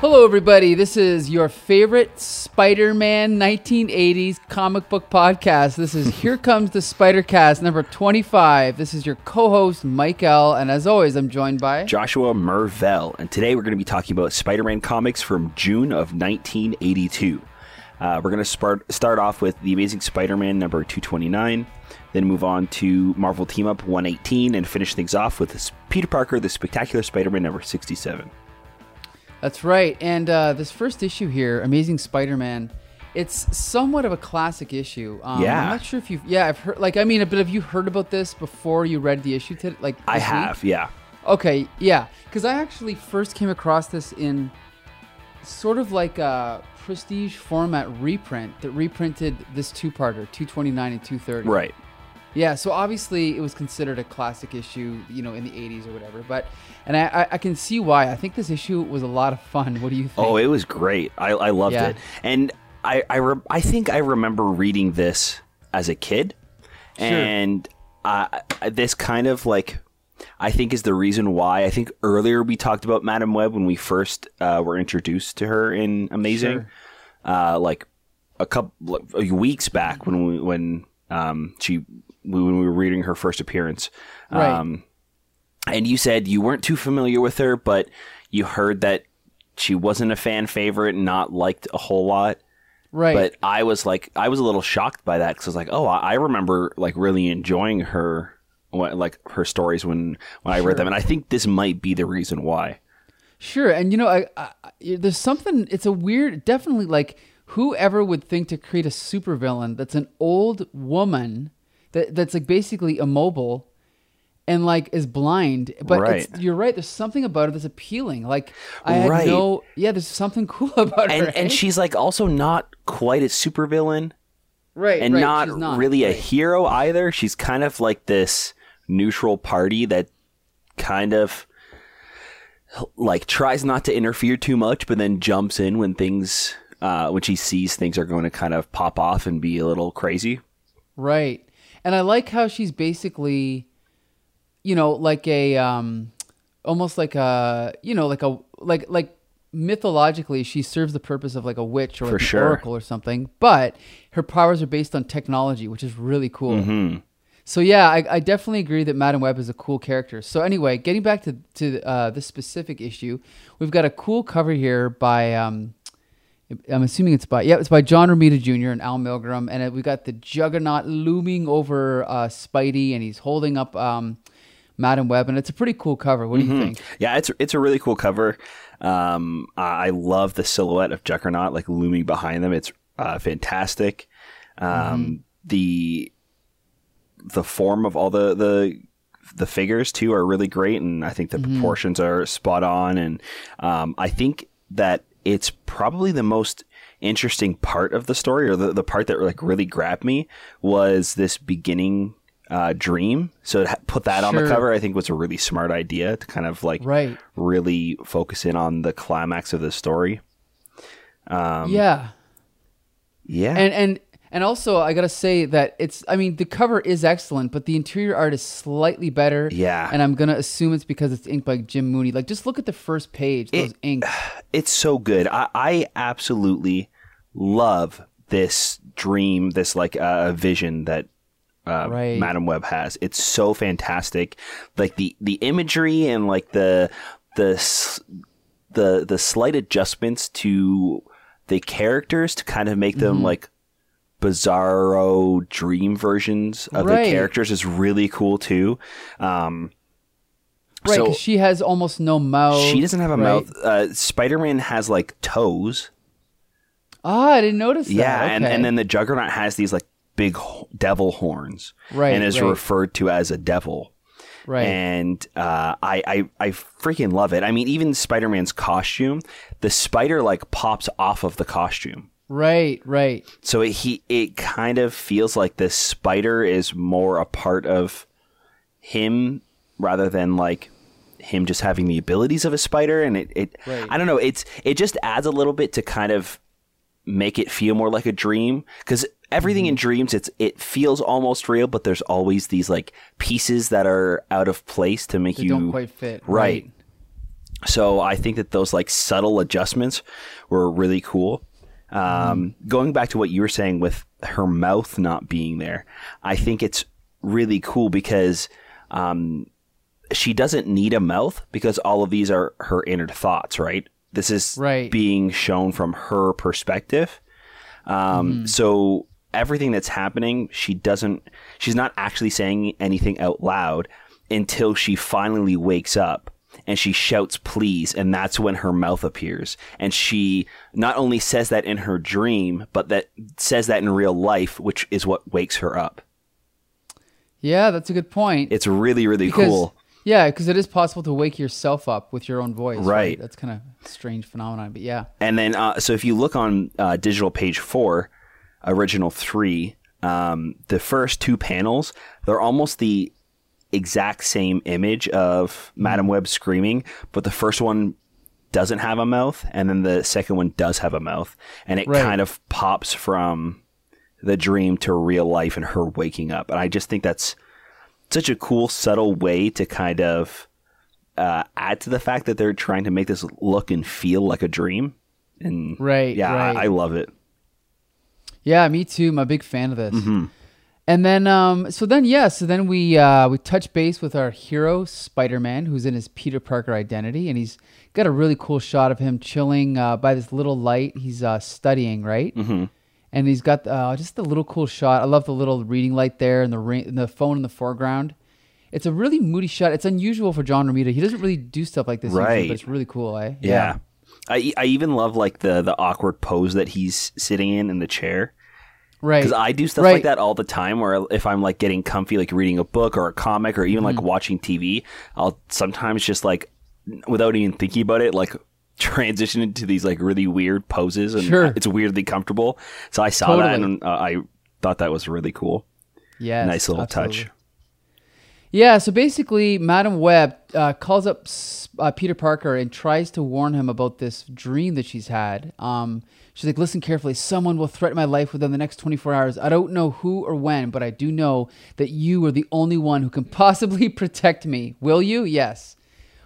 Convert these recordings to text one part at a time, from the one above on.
Hello, everybody. This is your favorite Spider Man 1980s comic book podcast. This is Here Comes the Spider Cast number 25. This is your co host, Mike L. And as always, I'm joined by Joshua Mervell. And today we're going to be talking about Spider Man comics from June of 1982. Uh, we're going to start, start off with The Amazing Spider Man number 229, then move on to Marvel Team Up 118, and finish things off with Peter Parker, The Spectacular Spider Man number 67. That's right. And uh, this first issue here, Amazing Spider-Man, it's somewhat of a classic issue. Um, Yeah. I'm not sure if you've. Yeah, I've heard. Like, I mean, but have you heard about this before you read the issue? To, like, I this week? have, yeah. Okay, yeah, because I actually first came across this in sort of like a prestige format reprint that reprinted this two-parter, 229 and 230. Right. Yeah, so obviously it was considered a classic issue, you know, in the 80s or whatever. But and I, I, I can see why. I think this issue was a lot of fun. What do you think? Oh, it was great. I, I loved Yeah. it. And I I, re- I think I remember reading this as a kid, and uh, this kind of like I think is the reason why. I think earlier we talked about Madam Web when we first uh, were introduced to her in Amazing, Sure. uh, like a couple like, weeks back when we when um, she when we were reading her first appearance. Right. Um, and you said you weren't too familiar with her, but you heard that she wasn't a fan favorite, and not liked a whole lot. right. But I was like, I was a little shocked by that because I was like, oh, I remember like really enjoying her, like her stories when when I read them, and I think this might be the reason why. Sure, and you know, I, I- there's something. It's a weird, definitely like whoever would think to create a supervillain that's an old woman that that's like basically immobile and like is blind. But it's, Right. you're right. There's something about her that's appealing. Like I had Right. no, yeah. There's something cool about And her. and eh? she's like also not quite a supervillain, right, and right, not, she's not really a hero either. She's kind of like this neutral party that kind of like tries not to interfere too much, but then jumps in when things uh, when she sees things are going to kind of pop off and be a little crazy. Right. And I like how she's basically, you know, like a, um, almost like a, you know, like a, like, like mythologically, she serves the purpose of like a witch or For an sure. oracle or something, but her powers are based on technology, which is really cool. Mm-hmm. So yeah, I, I definitely agree that Madam Web is a cool character. So anyway, getting back to to uh, this specific issue, we've got a cool cover here by um, I'm assuming it's by yeah, it's by John Romita Jr. and Al Milgrom, and uh, we got the Juggernaut looming over uh, Spidey, and he's holding up um, Madam Web, and it's a pretty cool cover. What do you think? Yeah, it's it's a really cool cover. Um, I I love the silhouette of Juggernaut like looming behind them. It's uh, fantastic. Um, The the form of all the the the figures too are really great, and I think the proportions are spot on. And um, I think that it's probably the most interesting part of the story, or the, the part that like really grabbed me, was this beginning uh, dream. So to put that on the cover, I think was a really smart idea to kind of like Right? really focus in on the climax of the story. Um, yeah, Yeah, and and and also I gotta say that it's I mean the cover is excellent, but the interior art is slightly better. Yeah. and I'm gonna assume it's because it's inked by Jim Mooney. Like just look at the first page; those It- inks. it's so good. I, I absolutely love this dream, this like uh, vision that uh, Right. Madam Web has. It's so fantastic. Like the the imagery and like the the the the slight adjustments to the characters to kind of make them Mm-hmm. like bizarro dream versions of Right. the characters is really cool too. Um, Right, so- because she has almost no mouth. she doesn't have a right? mouth. Uh, Spider Man has like toes. Ah, I didn't notice that. Yeah, and, Okay. and then the Juggernaut has these like big devil horns, Right, and is right. referred to as a devil. right. And uh, I, I I freaking love it. I mean, even Spider Man's costume, the spider like pops off of the costume, Right, right. so it, he it kind of feels like this spider is more a part of him rather than like him just having the abilities of a spider and it, it Right. I don't know it's it just adds a little bit to kind of make it feel more like a dream because everything in mm-hmm. dreams it's it feels almost real but there's always these like pieces that are out of place to make They you don't quite fit. right. So I think that those like subtle adjustments were really cool. Um, Going back to what you were saying with her mouth not being there, I think it's really cool because um, she doesn't need a mouth because all of these are her inner thoughts, right? This is Right. being shown from her perspective. Um, So everything that's happening, she doesn't, she's not actually saying anything out loud until she finally wakes up and she shouts please and that's when her mouth appears and she not only says that in her dream but that says that in real life which is what wakes her up Yeah, that's a good point. it's really really because, cool Yeah, because it is possible to wake yourself up with your own voice. Right. That's kind of strange phenomenon, but yeah. And then, uh, so if you look on uh, digital page four, original three, um, the first two panels, they're almost the exact same image of Madam Web screaming, but the first one doesn't have a mouth, and then the second one does have a mouth, and it Right. kind of pops from the dream to real life and her waking up. And I just think that's such a cool, subtle way to kind of uh, add to the fact that they're trying to make this look and feel like a dream. And Right, yeah, right. I, I love it. Yeah, me too. I'm a big fan of this. Mm-hmm. And then, um, so then, yeah, so then we uh, we touch base with our hero Spider-Man, who's in his Peter Parker identity, and he's got a really cool shot of him chilling uh, by this little light. He's uh, studying, right? Mm-hmm. And he's got uh, just a little cool shot. I love the little reading light there, and the ring, and the phone in the foreground. It's a really moody shot. It's unusual for John Romita. He doesn't really do stuff like this, usually, Right. but it's really cool, eh? Yeah. I, e, I even love like the the awkward pose that he's sitting in in the chair right. because I do stuff Right. like that all the time. Where if I'm like getting comfy, like reading a book or a comic or even Mm-hmm. like watching TV, I'll sometimes just like without even thinking about it, like transition into these like really weird poses, and Sure. it's weirdly comfortable. So I saw that and uh, I thought that was really cool. Yeah. nice little absolutely. touch. Yeah, so basically, Madam Web uh, calls up uh, Peter Parker and tries to warn him about this dream that she's had. Um, she's like, "Listen carefully. Someone will threaten my life within the next 24 hours. I don't know who or when, but I do know that you are the only one who can possibly protect me. Will you? Yes."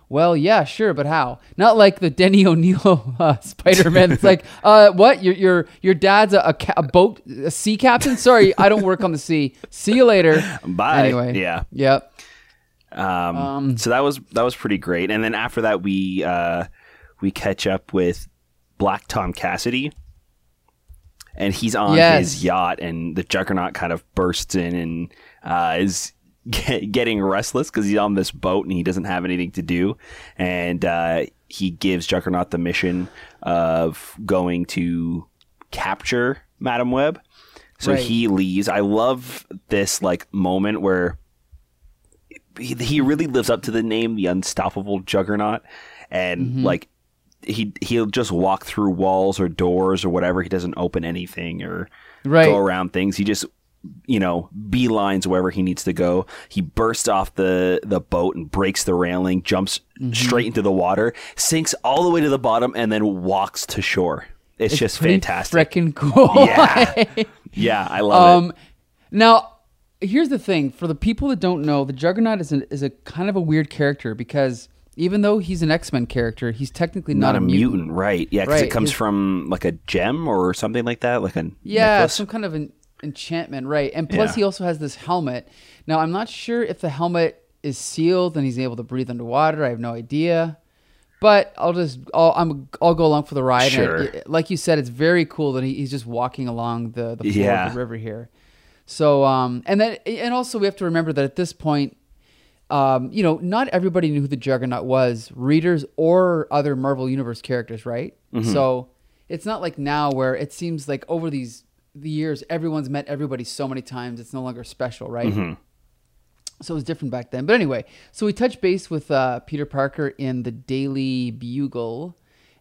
Well, yeah, sure, but how? Not like the Denny O'Neil uh, Spider-Man. It's like, uh, what? Your your your dad's a, a, ca- a boat, a sea captain? Sorry, I don't work on the sea. See you later. Bye. Anyway, Yeah. Yep. Um, so that was that was pretty great. And then after that, we uh, we catch up with Black Tom Cassidy, and he's on Yes. his yacht, and the Juggernaut kind of bursts in and uh, is get, getting restless because he's on this boat and he doesn't have anything to do, and uh, he gives Juggernaut the mission of going to capture Madam Web. So Right. he leaves. I love this like moment where he, he really lives up to the name, the unstoppable juggernaut, and Mm-hmm. like he he'll just walk through walls or doors or whatever. He doesn't open anything or Right. go around things. He just you know beelines wherever he needs to go. He bursts off the the boat and breaks the railing, jumps Mm-hmm. straight into the water, sinks all the way to the bottom, and then walks to shore. It's, just fantastic. Freaking cool. Yeah. yeah, I love it. um, now, here's the thing: for the people that don't know, the Juggernaut is a, is a kind of a weird character because even though he's an X Men character, he's technically not, Not, a mutant, right? Yeah, because Right, it comes his- from like a gem or something like that, like a Yeah, necklace. some kind of an enchantment, right? And plus, Yeah. he also has this helmet. Now, I'm not sure if the helmet is sealed and he's able to breathe underwater. I have no idea. But I'll just I'll I'm I'll go along for the ride. Sure. it- like you said, it's very cool that he, he's just walking along the the floor Yeah. of the river here. So um and then and also we have to remember that at this point, um you know not everybody knew who the Juggernaut was, readers or other Marvel Universe characters, right? So it's not like now where it seems like over these the years everyone's met everybody so many times it's no longer special, right? So it was different back then. But anyway, so we touched base with uh, Peter Parker in the Daily Bugle,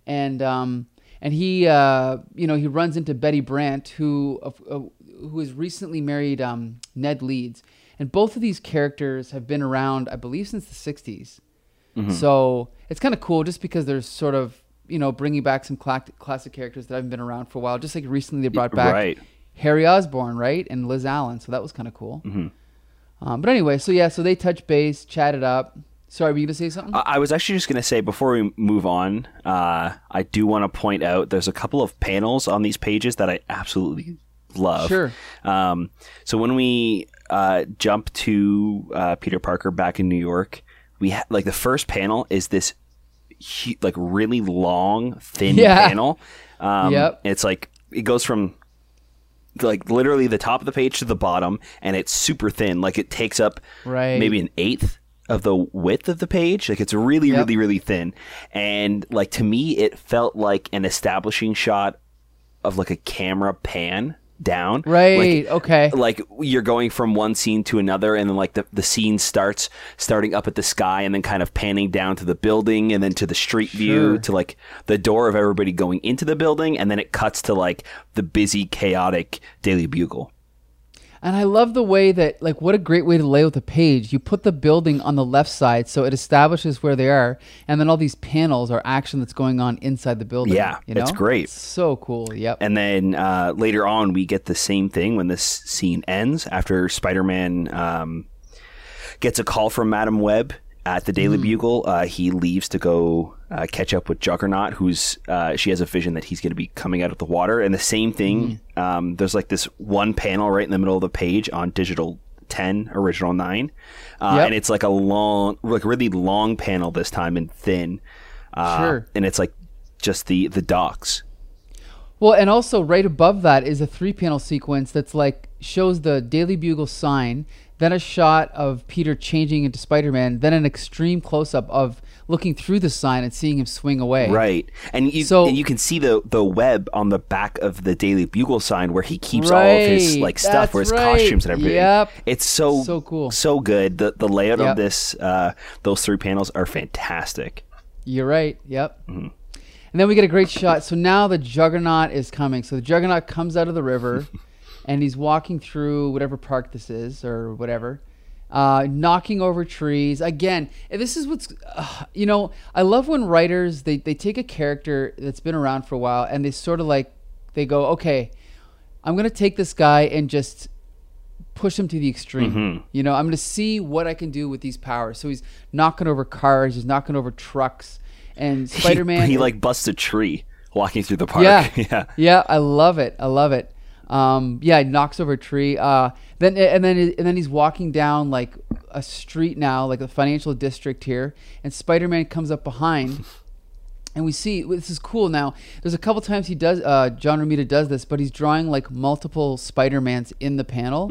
and um, and he uh, you know he runs into Betty Brant, who uh, who has recently married um, Ned Leeds, and both of these characters have been around, I believe, since the '60s. So it's kind of cool, just because there's sort of you know bringing back some cla- classic characters that haven't been around for a while. Just like recently they brought back right. Harry Osborn, right, and Liz Allen. So that was kind of cool. Um, but anyway, so yeah, so they touched base, chatted up. Sorry, were you gonna say something? I was actually just going to say before we move on, uh, I do want to point out there's a couple of panels on these pages that I absolutely love. Sure. Um, so when we uh, jump to uh, Peter Parker back in New York, we ha- like the first panel is this like really long, thin Yeah. panel. Um, Yep. It's like it goes from like literally the top of the page to the bottom, and it's super thin. Like it takes up Right. maybe an eighth of the width of the page. Like it's really, Yep. really, really thin. And like to me, it felt like an establishing shot of like a camera pan down. right. Like, okay. like you're going from one scene to another and then like the, the scene starts starting up at the sky and then kind of panning down to the building and then to the street view to like the door of everybody going into the building and then it cuts to like the busy chaotic daily bugle And I love the way that, like, what a great way to lay out the page. You put the building on the left side, so it establishes where they are, and then all these panels are action that's going on inside the building. Yeah, you know? it's great. so cool. Yep. And then uh, later on, we get the same thing when this scene ends after Spider Man um, gets a call from Madam Web at the Daily Bugle. Uh, he leaves to go uh, catch up with Juggernaut, who's uh, she has a vision that he's going to be coming out of the water. And the same thing, um, there's like this one panel right in the middle of the page on digital. 10 original 9 uh, Yep. and it's like a long like really long panel this time and thin uh, Sure. and it's like just the the docks Well, and also right above that is a three panel sequence that's like shows the Daily Bugle sign, then a shot of Peter changing into Spider Man, then an extreme close up of looking through the sign and seeing him swing away. Right, and you So- and you can see the the web on the back of the Daily Bugle sign where he keeps all of his like stuff, where his right. costumes and everything. Yep. it's so So cool. so good. The the layout Yep. of this uh, those three panels are fantastic. You're right. Yep. Mm-hmm. And then we get a great shot. So now the Juggernaut is coming. So the Juggernaut comes out of the river, and he's walking through whatever park this is or whatever, uh, knocking over trees. Again, this is what's, uh, you know, I love when writers they they take a character that's been around for a while and they sort of like they go, okay, I'm gonna take this guy and just push him to the extreme. You know, I'm going to see what I can do with these powers. So he's knocking over cars, he's knocking over trucks, and Spider Man. he, like busts a tree walking through the park. yeah, yeah. yeah, I love it. I love it. Um, yeah, he knocks over a tree. Uh, then and then and then he's walking down like a street now, like a financial district here, and Spider Man comes up behind. And we see this is cool now. There's a couple times he does. Uh, John Romita does this, but he's drawing like multiple Spider Mans in the panel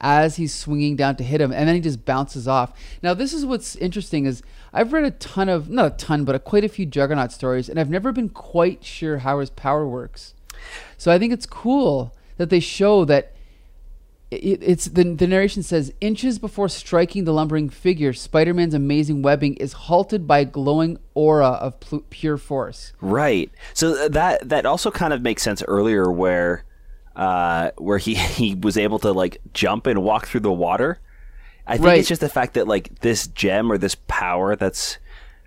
as he's swinging down to hit him, and then he just bounces off. Now this is what's interesting is I've read a ton of not a ton, but a, quite a few Juggernaut stories, and I've never been quite sure how his power works. So I think it's cool that they show that it, it's the, the narration says inches before striking the lumbering figure, Spider-Man's amazing webbing is halted by a glowing aura of pl- pure force. Right. So that that also kind of makes sense earlier where uh where he he was able to like jump and walk through the water. I think Right. it's just the fact that like this gem or this power that's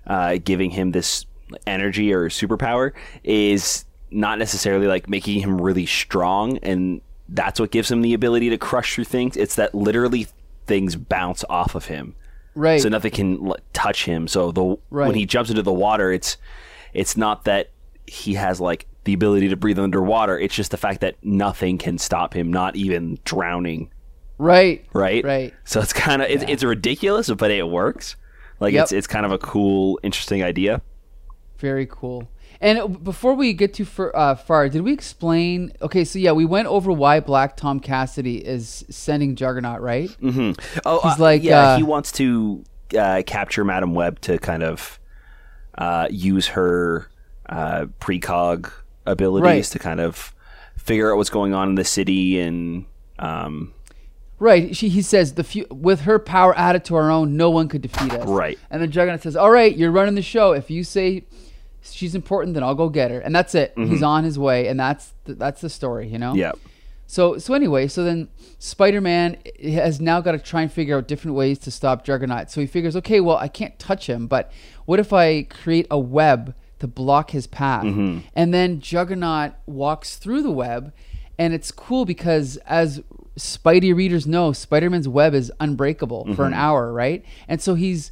uh giving him this energy or superpower is not necessarily like making him really strong and that's what gives him the ability to crush through things. It's that literally things bounce off of him Right. so nothing can touch him. So the Right. when he jumps into the water, it's it's not that he has like the ability to breathe underwater. It's just the fact that nothing can stop him, not even drowning. right. Right. Right. So it's kind of it's, it's ridiculous, but it works. Like Yep. it's it's kind of a cool, interesting idea. Very cool. And before we get too far, uh, far, did we explain? Okay, so yeah, we went over why Black Tom Cassidy is sending Juggernaut, right? Oh, He's uh, like, yeah, uh, he wants to uh, capture Madam Web to kind of uh, use her uh, precog abilities Right. to kind of figure out what's going on in the city and um, Right. She, he says the few, with her power added to our own, no one could defeat us. Right. And then Juggernaut says, "All right, you're running the show. If you say she's important, then I'll go get her." And that's it. Mm-hmm. He's on his way, and that's the, that's the story, you know. yeah. So so anyway, so then Spider-Man has now got to try and figure out different ways to stop Juggernaut. So he figures, okay, well, I can't touch him, but what if I create a web to block his path? Mm-hmm. And then Juggernaut walks through the web, and it's cool because as Spidey readers know, Spider-Man's web is unbreakable for an mm-hmm. hour, right? And so he's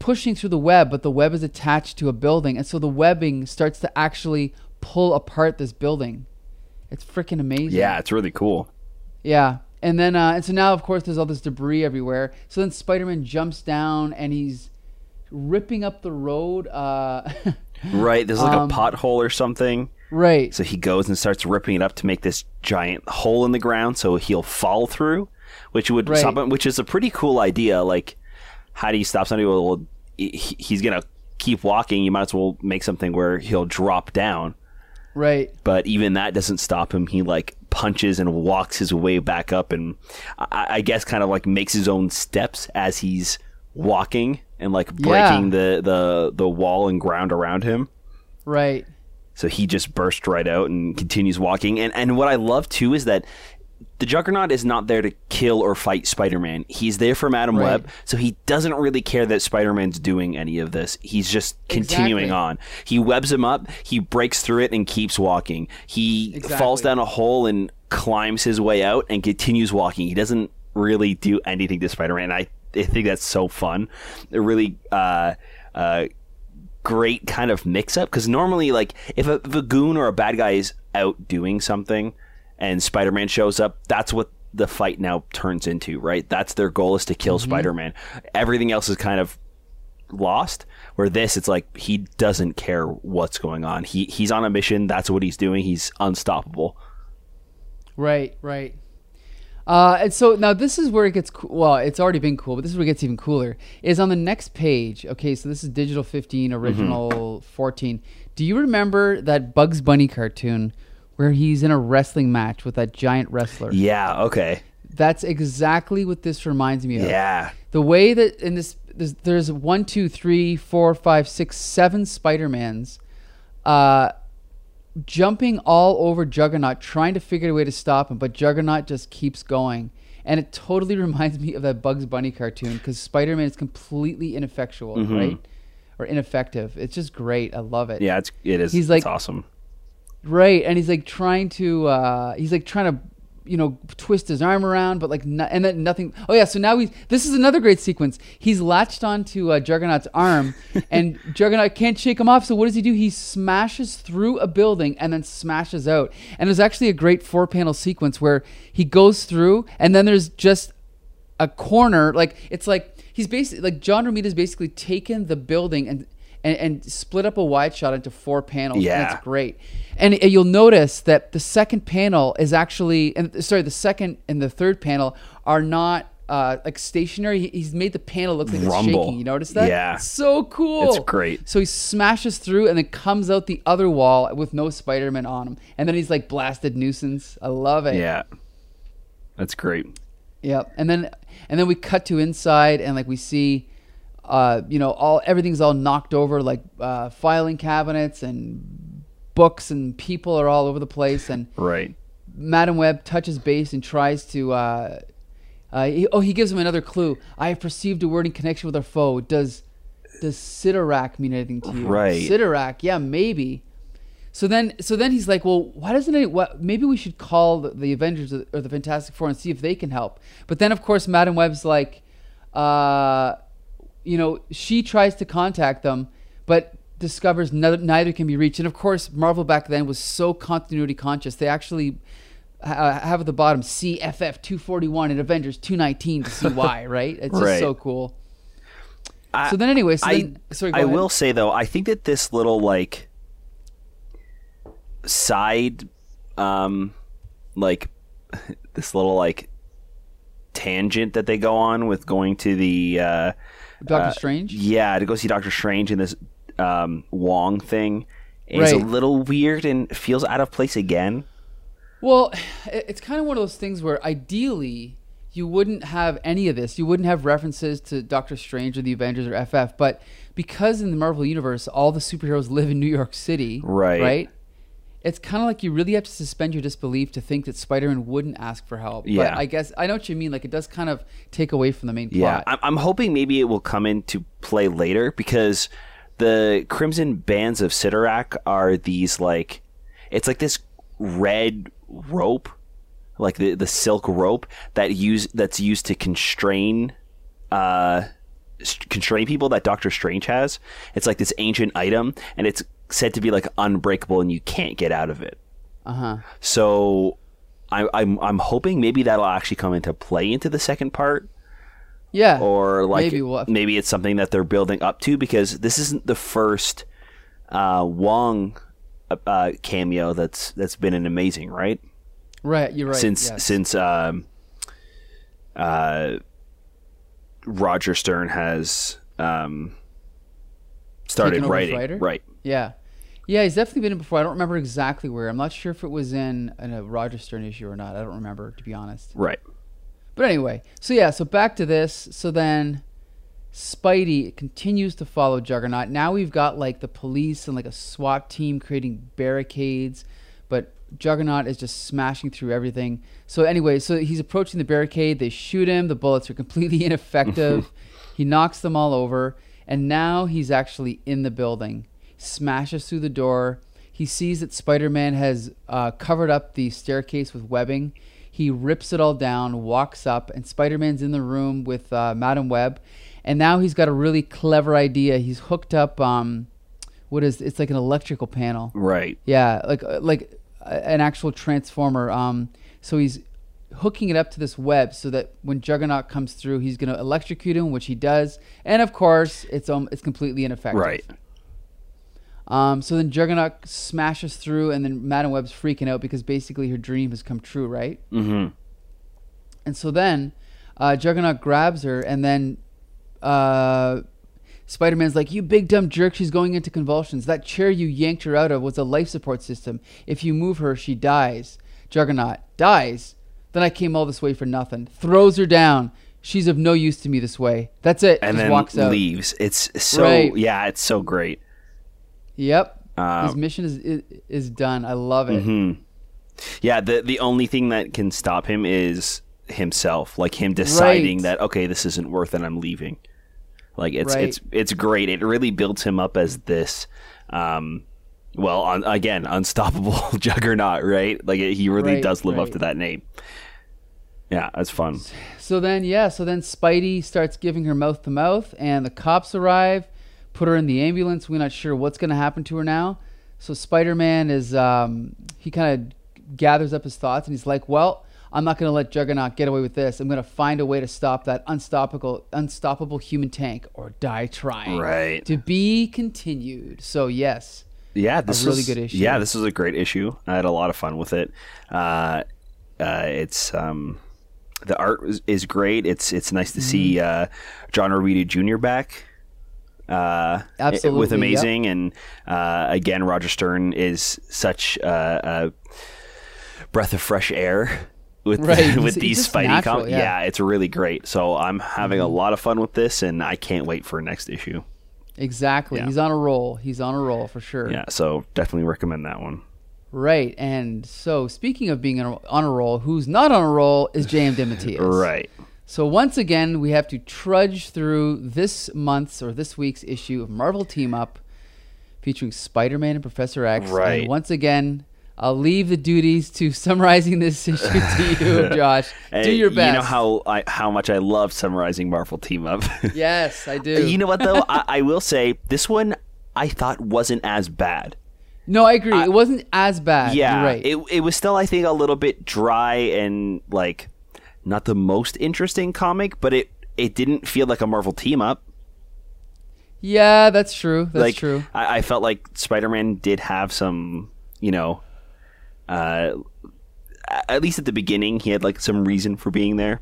pushing through the web, but the web is attached to a building, and so the webbing starts to actually pull apart this building. It's freaking amazing. Yeah, it's really cool. Yeah. And then, uh, and so now, of course, there's all this debris everywhere. So then Spider Man jumps down and he's ripping up the road. Uh, Right, there's like Um, a pothole or something. right. So he goes and starts ripping it up to make this giant hole in the ground so he'll fall through, which would Right. which is a pretty cool idea. Like, how do you stop somebody? Well, he's going to keep walking. You might as well make something where he'll drop down. Right. But even that doesn't stop him. He like punches and walks his way back up and I, I guess kind of like makes his own steps as he's walking and like breaking the, the, the wall and ground around him. Right. So he just burst right out and continues walking. And and what I love too is that the Juggernaut is not there to kill or fight Spider-Man. He's there for Madam Right. Web, so he doesn't really care that Spider-Man's doing any of this. He's just continuing Exactly. on. He webs him up, he breaks through it and keeps walking. He Exactly. falls down a hole and climbs his way out and continues walking. He doesn't really do anything to Spider-Man. I, I think that's so fun. It really uh uh great kind of mix up because normally like if a, if a goon or a bad guy is out doing something and spider-man shows up that's what the fight now turns into right that's their goal is to kill spider-man everything else is kind of lost where this it's like he doesn't care what's going on he he's on a mission that's what he's doing he's unstoppable Right. Right. Uh, and so now this is where it gets cool. Well, it's already been cool, but this is where it gets even cooler. Is on the next page. Okay, so this is digital 15, original 14. Do you remember that Bugs Bunny cartoon where he's in a wrestling match with that giant wrestler? yeah okay That's exactly what this reminds me of. yeah The way that in this, there's, there's one, two, three, four, five, six, seven Spider Mans, uh, jumping all over Juggernaut, trying to figure a way to stop him, but Juggernaut just keeps going. And it totally reminds me of that Bugs Bunny cartoon because Spider Man is completely ineffectual, right? Or ineffective. It's just great. I love it. yeah it's it is He's it's like- awesome Right, and he's like trying to, uh, he's like trying to, you know, twist his arm around, but like, no, and then nothing. Oh yeah, so now he's. This is another great sequence. He's latched onto uh, Juggernaut's arm, and Juggernaut can't shake him off. So what does he do? He smashes through a building and then smashes out. And there's actually a great four-panel sequence where he goes through, and then there's just a corner like it's like he's basically like John Romita's basically taken the building and and, and split up a wide shot into four panels. and Yeah. it's great. And you'll notice that the second panel is actually and sorry, the second and the third panel are not uh, like stationary. He's made the panel look like it's shaking. You notice that? Yeah. It's so cool. It's great. So he smashes through and then comes out the other wall with no Spider-Man on him. And then he's like blasted nuisance. I love it. yeah that's great Yep. And then and then we cut to inside and like we see uh you know all everything's all knocked over like uh filing cabinets and books and people are all over the place and right Madam Web touches base and tries to uh uh, he, oh, he gives him another clue. I have perceived a word in connection with our foe. Does does Cyttorak mean anything to you? Right. Cyttorak, yeah, maybe. So then, so then he's like, well, why doesn't it? What, maybe we should call the, the Avengers or the Fantastic Four and see if they can help. But then, of course, Madam Web's like, uh, you know, she tries to contact them, but discovers neither, neither can be reached. And of course, Marvel back then was so continuity conscious. They actually uh, have at the bottom CFF 241 and Avengers 219 to see why, right? It's just so cool. I- so then, anyway, so I, then, sorry, I ahead. will say though, I think that this little like side, um, like this little like tangent that they go on with going to the uh, Doctor uh, Strange. yeah, to go see Doctor Strange in this um, Wong thing is a little weird and feels out of place again. Well, it's kind of one of those things where ideally you wouldn't have any of this. You wouldn't have references to Doctor Strange or the Avengers or FF, but because in the Marvel universe all the superheroes live in New York City, Right. Right. It's kind of like you really have to suspend your disbelief to think that Spider-Man wouldn't ask for help. Yeah. But I guess I know what you mean. Like it does kind of take away from the main Yeah, plot. I'm, I'm hoping maybe it will come into play later because the Crimson Bands of Cyttorak are these like, it's like this red rope, like the the silk rope that use that's used to constrain, uh, constrain people that Doctor Strange has. It's like this ancient item, and it's said to be like unbreakable, and you can't get out of it. Uh huh. So I, I'm I'm hoping maybe that'll actually come into play into the second part, Yeah. or like Maybe we'll maybe it's something that they're building up to because this isn't the first uh, Wong uh, uh, cameo that's that's been an amazing right right. You're right. since yes. since um, uh, Roger Stern has um, started writing right Yeah. Yeah, he's definitely been in before. I don't remember exactly where. I'm not sure if it was in, in a Roger Stern issue or not. I don't remember, to be honest. right But anyway, so yeah, so back to this. So then Spidey continues to follow Juggernaut. Now we've got like the police and like a SWAT team creating barricades, but Juggernaut is just smashing through everything. So anyway, so he's approaching the barricade. They shoot him. The bullets are completely ineffective. he knocks them all over, and now he's actually in the building. Smashes through the door. He sees that Spider-Man has uh, covered up the staircase with webbing. He rips it all down, walks up, and Spider-Man's in the room with uh, Madam Web. And now he's got a really clever idea. He's hooked up. Um, what is? It's like an electrical panel. right Yeah, like uh, like uh, an actual transformer. Um, so he's hooking it up to this web so that when Juggernaut comes through, he's going to electrocute him, which he does. And of course, it's um, it's completely ineffective. right Um, so then Juggernaut smashes through, and then Madam Web's freaking out because basically her dream has come true, right? mm-hmm. And so then uh, Juggernaut grabs her, and then uh, Spider Man's like, You big dumb jerk, she's going into convulsions. That chair you yanked her out of was a life support system. If you move her, she dies. Juggernaut dies. Then I came all this way for nothing. Throws her down. She's of no use to me this way. That's it. and Just then walks out. leaves it's so Right. yeah it's so great Yep. Uh, His mission is, is is done. I love it. Mm-hmm. Yeah, the the only thing that can stop him is himself, like him deciding Right. that okay, this isn't worth it, I'm leaving. Like it's Right. it's it's great. It really builds him up as this um well, on, again, unstoppable juggernaut, right? Like he really Right, does live up to that name. Yeah, that's fun. So then, yeah, so then Spidey starts giving her mouth to mouth, and the cops arrive, put her in the ambulance. We're not sure what's going to happen to her now. So Spider Man is, um, he kind of gathers up his thoughts, and he's like, well, I'm not going to let Juggernaut get away with this. I'm going to find a way to stop that unstoppable, unstoppable human tank, or die trying. Right. To be continued. So yes, Yeah, this is really good issue. Yeah, this was a great issue. I had a lot of fun with it. Uh, uh, it's um, the art is, is great. It's it's nice to see Mm-hmm. uh, John Romita Jr. back. Uh, Absolutely, with yep. amazing, and uh, again, Roger Stern is such uh, a breath of fresh air with Right, he's- with he's these just Spidey natural, comics. yeah. Mm-hmm. Yeah. it's really great. So I'm having a lot of fun with this, and I can't wait for next issue. exactly. Yeah. He's on a roll. He's on a roll for sure. Yeah, so definitely recommend that one. Right. And so, speaking of being on a, on a roll, who's not on a roll is J.M. DeMatteis. Right. So, once again, we have to trudge through this month's or this week's issue of Marvel Team Up featuring Spider Man and Professor X. Right. And once again, I'll leave the duties to summarizing this issue to you, Josh. Do your best. You know how I, how much I love summarizing Marvel Team Up. Yes, I do. you know what though? I, I will say this one I thought wasn't as bad. no, I agree. it wasn't as bad. Yeah, right. it it was still I think a little bit dry and like not the most interesting comic, but it it didn't feel like a Marvel Team Up. yeah, that's true. That's like true. I, I felt like Spider Man did have some, you know, uh, at least at the beginning, he had like some reason for being there.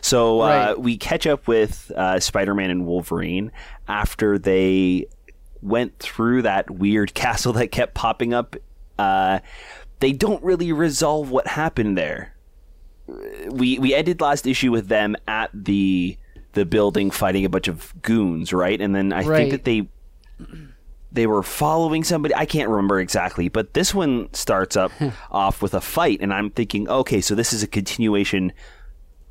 So uh, Right. we catch up with uh, Spider Man and Wolverine after they went through that weird castle that kept popping up. Uh, they don't really resolve what happened there. We we ended last issue with them at the the building fighting a bunch of goons, right? And then I Right. think that they they were following somebody. I can't remember exactly, but this one starts up off with a fight, and I'm thinking, okay, so this is a continuation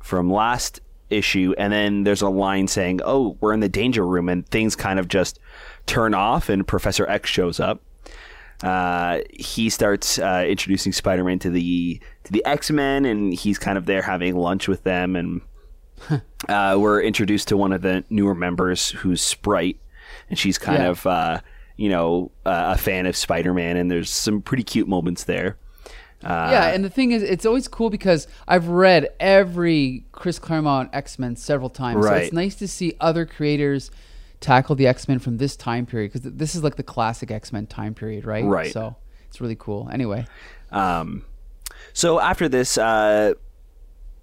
from last issue, and then there's a line saying, "Oh, we're in the danger room," and things kind of just turn off, and Professor X shows up. Uh, he starts uh, introducing Spider-Man to the to the X-Men, and he's kind of there having lunch with them, and uh, we're introduced to one of the newer members who's Sprite, and she's kind Yeah. of uh, you know uh, a fan of Spider-Man, and there's some pretty cute moments there. Uh, yeah, and the thing is, it's always cool because I've read every Chris Claremont X Men several times. So it's nice to see other creators tackle the X Men from this time period because this is like the classic X Men time period, right? Right. So it's really cool. Anyway, Um, so after this, uh,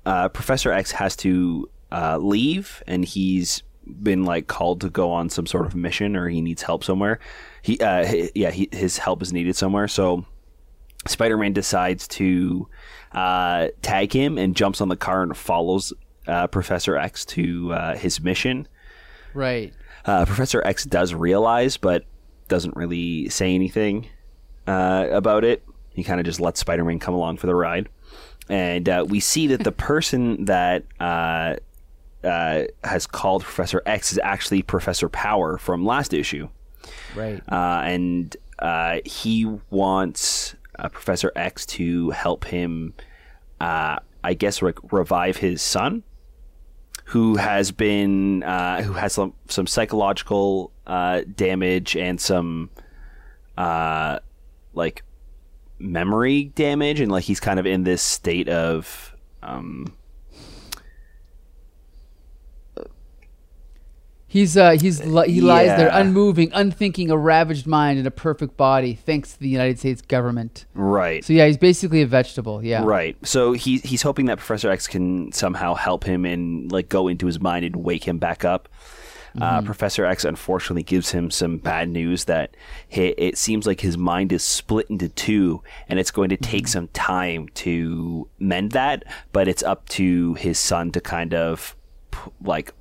uh, Professor X has to uh, leave, and he's been like called to go on some sort of mission, or he needs help somewhere. He, uh, hi- yeah, he, his help is needed somewhere. So Spider-Man decides to uh, tag him and jumps on the car and follows uh, Professor X to uh, his mission. right. Uh, Professor X does realize, but doesn't really say anything uh, about it. He kind of just lets Spider Man come along for the ride. And uh, we see that the person that uh, uh, has called Professor X is actually Professor Power from last issue. Right. Uh, and uh, he wants uh, Professor X to help him, uh, I guess, re- revive his son, who has been uh, who has some, some psychological uh, damage and some uh, like memory damage, and like he's kind of in this state of. Um, He's uh he's li- he lies there unmoving, unthinking, a ravaged mind and a perfect body, thanks to the United States government. right. So yeah, he's basically a vegetable. Yeah. Right. So he he's hoping that Professor X can somehow help him and like go into his mind and wake him back up. Uh, Professor X unfortunately gives him some bad news that he, it seems like his mind is split into two, and it's going to take some time to mend that. But it's up to his son to kind of p- like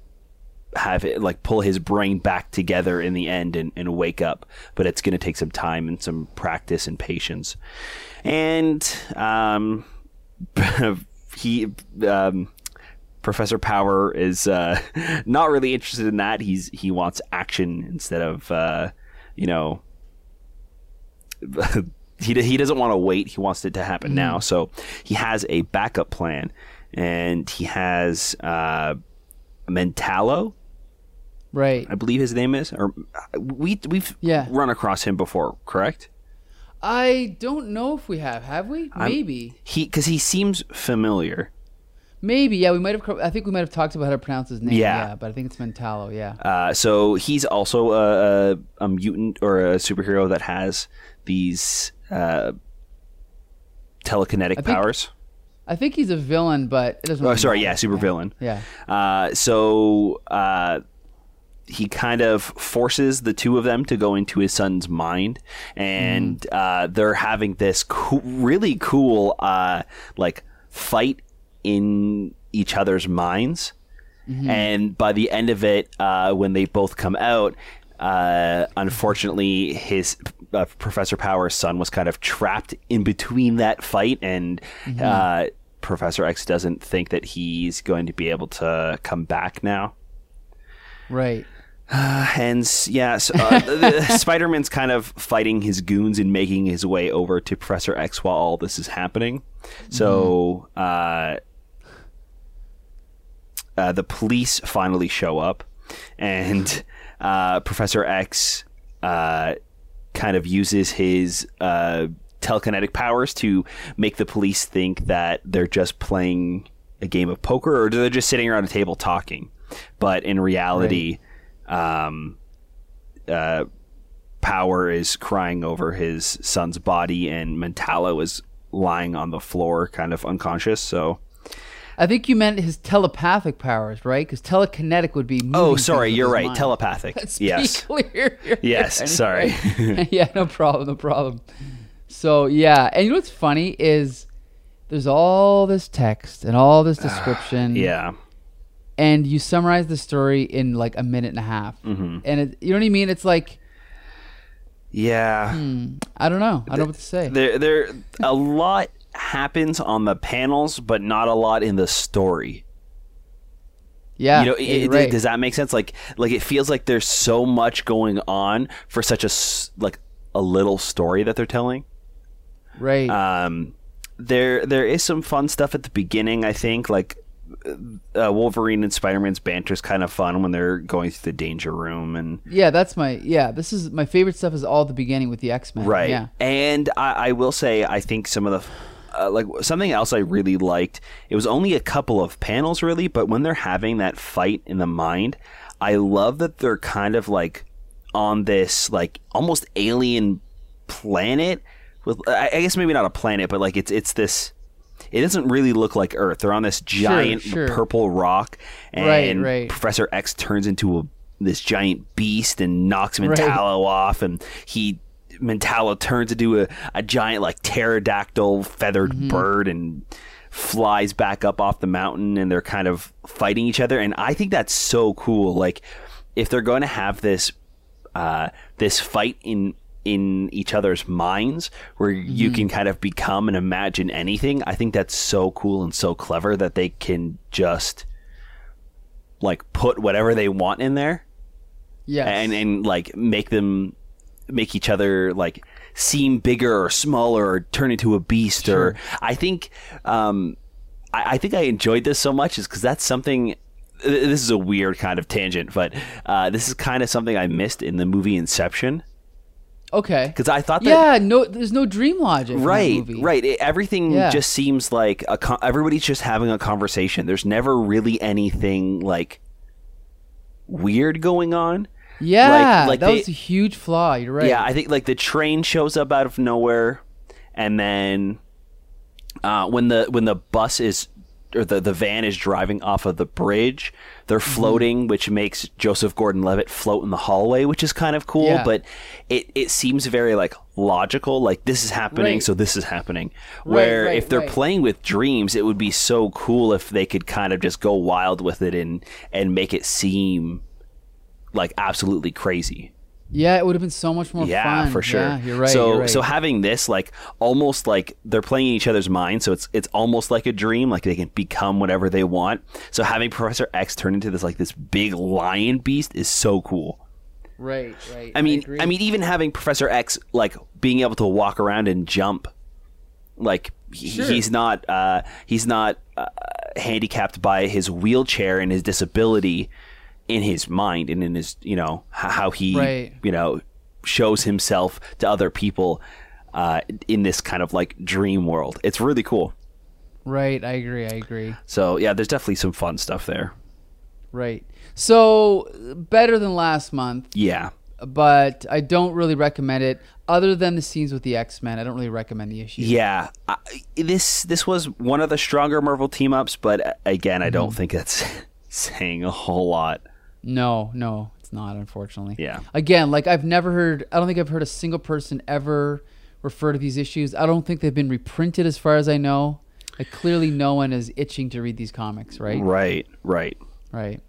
have it like pull his brain back together in the end and, and wake up. But it's going to take some time and some practice and patience. And um, he, um, Professor Power is uh, not really interested in that. He's he wants action instead of uh, you know. he, he doesn't want to wait. He wants it to happen now. So he has a backup plan, and he has uh, Mentallo, Right. I believe his name is, or we we've Yeah. run across him before, correct? I don't know if we have. Have we? Maybe. He because he seems familiar. Maybe. Yeah, we might have. I think we might have talked about how to pronounce his name. Yeah. Yeah, but I think it's Mentallo. Yeah. Uh, so he's also a, a, a mutant or a superhero that has these uh, telekinetic think- powers. I think he's a villain, but it doesn't. Oh, sorry, matter. yeah, supervillain. Yeah. Uh, so uh, he kind of forces the two of them to go into his son's mind, and Mm. uh, they're having this coo- really cool uh, like fight in each other's minds. Mm-hmm. And by the end of it, uh, when they both come out, uh, unfortunately, his uh, Professor Power's son was kind of trapped in between that fight, and Mm-hmm. uh, Professor X doesn't think that he's going to be able to come back now. Right. Hence, yes, uh, the- the- Spider-Man's kind of fighting his goons and making his way over to Professor X while all this is happening. So, uh, uh, the police finally show up, and uh, Professor X uh, kind of uses his uh, telekinetic powers to make the police think that they're just playing a game of poker or they're just sitting around a table talking. But in reality, um, uh, Power is crying over his son's body, and Mentallo is lying on the floor, kind of unconscious. So, I think you meant his telepathic powers, right? Because telekinetic would be. oh, sorry, you're right. mind. Telepathic. Let's yes. be clear. Yes, sorry. yeah, no problem, no problem. So yeah, and you know what's funny is there's all this text and all this description. Yeah. and you summarize the story in like a minute and a half, Mm-hmm. and it, you know what I mean? It's like Yeah. I don't know, I don't know what to say. There, there, a lot happens on the panels, but not a lot in the story. yeah, you know, it, right. does that make sense? Like, like it feels like there's so much going on for such a like a little story that they're telling. right? Um, there, there is some fun stuff at the beginning. I think, like uh, Wolverine and Spider Man's banter is kind of fun when they're going through the danger room and Yeah, that's my yeah. This is my favorite stuff. Is all the beginning with the X Men. right. Yeah. And I, I will say, I think some of the uh, like something else I really liked. It was only a couple of panels, really, but when they're having that fight in the mind, I love that they're kind of like on this like almost alien planet with I guess maybe not a planet, but like it's it's this. It doesn't really look like Earth. They're on this giant sure. purple rock, and Right, right. Professor X turns into a this giant beast and knocks Right. Mentallo off, and he Mentallo turns into a, a giant like pterodactyl feathered Mm-hmm. bird and flies back up off the mountain, and they're kind of fighting each other. And I think that's so cool. Like if they're going to have this uh, this fight in in each other's minds where you can kind of become and imagine anything i think that's so cool and so clever that they can just like put whatever they want in there yeah and and like make them make each other like seem bigger or smaller or turn into a beast or I think um I, I think I enjoyed this so much is because that's something this is a weird kind of tangent but uh, this is kind of something I missed in the movie Inception okay. because I thought that Yeah. No, there's no dream logic. right movie. right It- everything Yeah. just seems like a con- everybody's just having a conversation there's never really anything like weird going on Yeah. like that they- was a huge flaw. You're right. Yeah, I think like the train shows up out of nowhere, and then uh, when the when the bus is or the the van is driving off of the bridge, they're Mm-hmm. floating, which makes Joseph Gordon-Levitt float in the hallway, which is kind of cool. Yeah. But it it seems very like logical, like this is happening, Right. so this is happening. Right, Where right, if they're playing with dreams, it would be so cool if they could kind of just go wild with it and and make it seem like absolutely crazy. Yeah, it would have been so much more Yeah, fun. for sure. Yeah, you're right. So you're right. so having this like almost like they're playing in each other's minds, so it's it's almost like a dream, like they can become whatever they want. So having Professor X turn into this like this big lion beast is so cool. right, right. I mean, agree. I, mean, even having Professor X like being able to walk around and jump, like he, Sure. he's not uh, he's not uh, handicapped by his wheelchair and his disability in his mind and in his you know how he Right. you know shows himself to other people uh, in this kind of like dream world. It's really cool. Right, I agree. I agree. So yeah, there's definitely some fun stuff there. Right. So better than last month, Yeah. but I don't really recommend it. Other than the scenes with the X Men, I don't really recommend the issue. Yeah, I, this this was one of the stronger Marvel team ups, but uh, again, I Mm-hmm. don't think that's saying a whole lot. No, no, it's not. Unfortunately. Yeah. Again, like I've never heard. I don't think I've heard a single person ever refer to these issues. I don't think they've been reprinted, as far as I know. Like clearly, no one is itching to read these comics, right? Right, right. Right.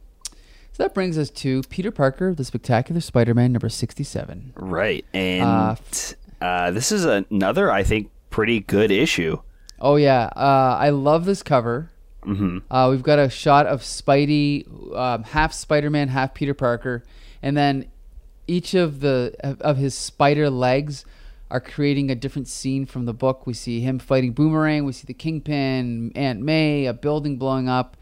So that brings us to Peter Parker, the Spectacular Spider-Man, number sixty-seven. Right. And Uh, uh, this is another, I think, pretty good issue. Oh yeah, uh, I love this cover. Hmm Uh, we've got a shot of Spidey, um, half Spider-Man, half Peter Parker, and then each of the of- his spider legs are creating a different scene from the book. We see him fighting Boomerang. We see the Kingpin, Aunt May, a building blowing up,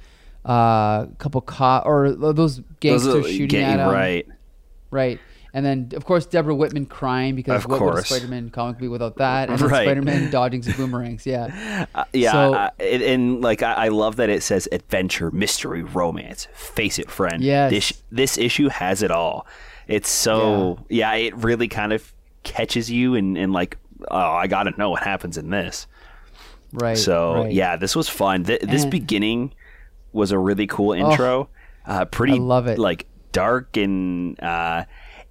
uh, a couple co- or those gangsters Those shooting at him. right. Right. And then, of course, Deborah Whitman crying because Of what would a. Spider-Man comic be without that? And Right. Spider-Man dodging some boomerangs. Yeah. Uh, yeah, So- uh, and, and like I, I love that it says adventure, mystery, romance. Face it, friend. Yes. This this issue has it all. It's so yeah, it really kind of catches you and and like oh, I got to know what happens in this. Right. So right. yeah, this was fun. Th- this And- beginning was a really cool intro. uh, pretty, I love it. Like dark and uh,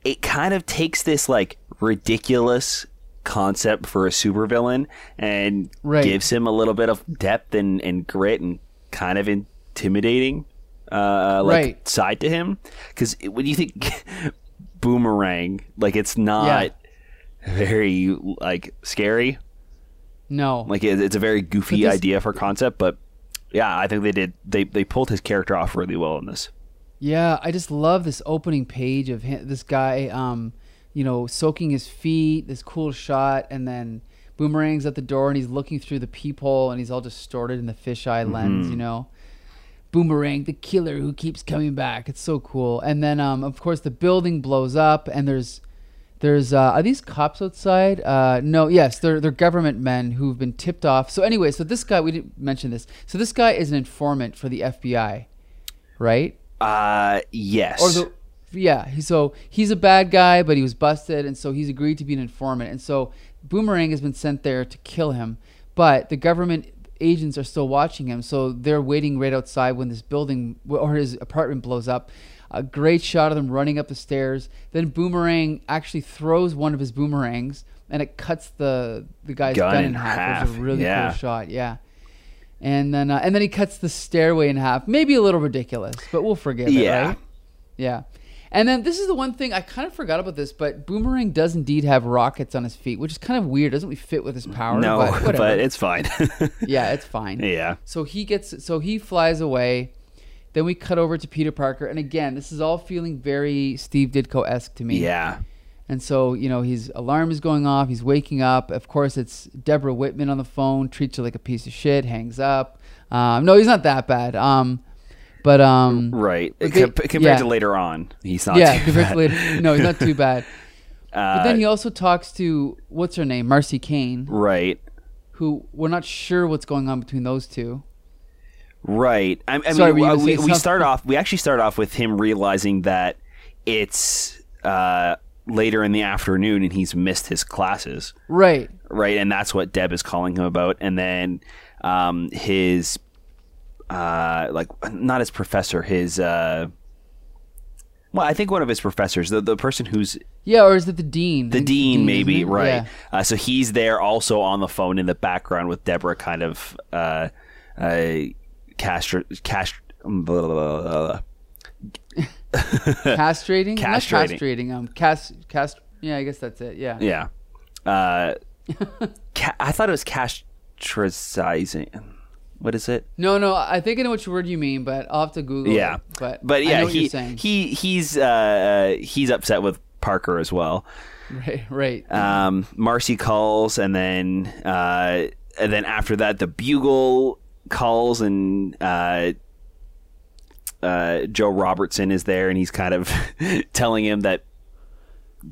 it kind of takes this like ridiculous concept for a supervillain and Right. gives him a little bit of depth and, and grit and kind of intimidating uh, like Right. side to him. Because when you think boomerang, like it's not very like scary. No. Like it, it's a very goofy this- idea for concept, but yeah, I think they did. They they pulled his character off really well in this. Yeah, I just love this opening page of him, this guy, um, you know, soaking his feet. This cool shot, and then Boomerang's at the door, and he's looking through the peephole, and he's all distorted in the fisheye lens, Mm-hmm. you know. Boomerang, the killer who keeps coming back. It's so cool. And then, um, of course, the building blows up, and there's there's uh, are these cops outside? Uh, no, yes, they're they're government men who've been tipped off. So anyway, so this guy we didn't mention this. So this guy is an informant for the FBI, right? Uh, yes. Or the yeah. he- So he's a bad guy, but he was busted, and so he's agreed to be an informant. And so Boomerang has been sent there to kill him, but the government agents are still watching him. So they're waiting right outside when this building or his apartment blows up. A great shot of them running up the stairs. Then Boomerang actually throws one of his boomerangs, and it cuts the the guy's Gun gun, in half. It was a really yeah. cool shot. Yeah. And then, uh, and then he cuts the stairway in half. Maybe a little ridiculous, but we'll forgive it, Yeah. right? Yeah. And then this is the one thing I kind of forgot about this, but Boomerang does indeed have rockets on his feet, which is kind of weird. Doesn't really fit with his power. no, but, but, it's fine. yeah, it's fine. yeah. So he gets, so he flies away. Then we cut over to Peter Parker, and again, this is all feeling very Steve Ditko esque to me. Yeah. And so, you know, his alarm is going off. He's waking up. Of course, it's Deborah Whitman on the phone, treats her like a piece of shit, hangs up. Um, no, he's not that bad. Um, but um, Right. But they- Com- compared yeah. to later on, he's not. yeah, too compared bad. to later, no, he's not too bad. Uh, But then he also talks to what's her name, Marcy Kane, right. who we're not sure what's going on between those two. Right. I, I Sorry, mean, uh, we, we start off. We actually start off with him realizing that it's uh, later in the afternoon and he's missed his classes. Right. Right, and that's what Deb is calling him about. And then um, his, uh, like, not his professor, his. Uh, well, I think one of his professors, the the person who's Yeah, or is it the dean? the think it's dean, maybe right. Yeah. Uh, so he's there also on the phone in the background with Deborah, kind of uh, uh, castr cast. blah, blah, blah, blah, blah. Castrating? Castrating. castrating. Um, cast, cast. Yeah, I guess that's it. Yeah. Yeah, uh, ca- I thought it was castricizing. What is it? No, no, I think I know which word you mean, but I'll have to Google Yeah, it. But but yeah, he he he's uh, he's upset with Parker as well. right, right. um, Marcy calls, and then uh, and then after that, the bugle calls, and uh, uh, Joe Robertson is there, and he's kind of telling him that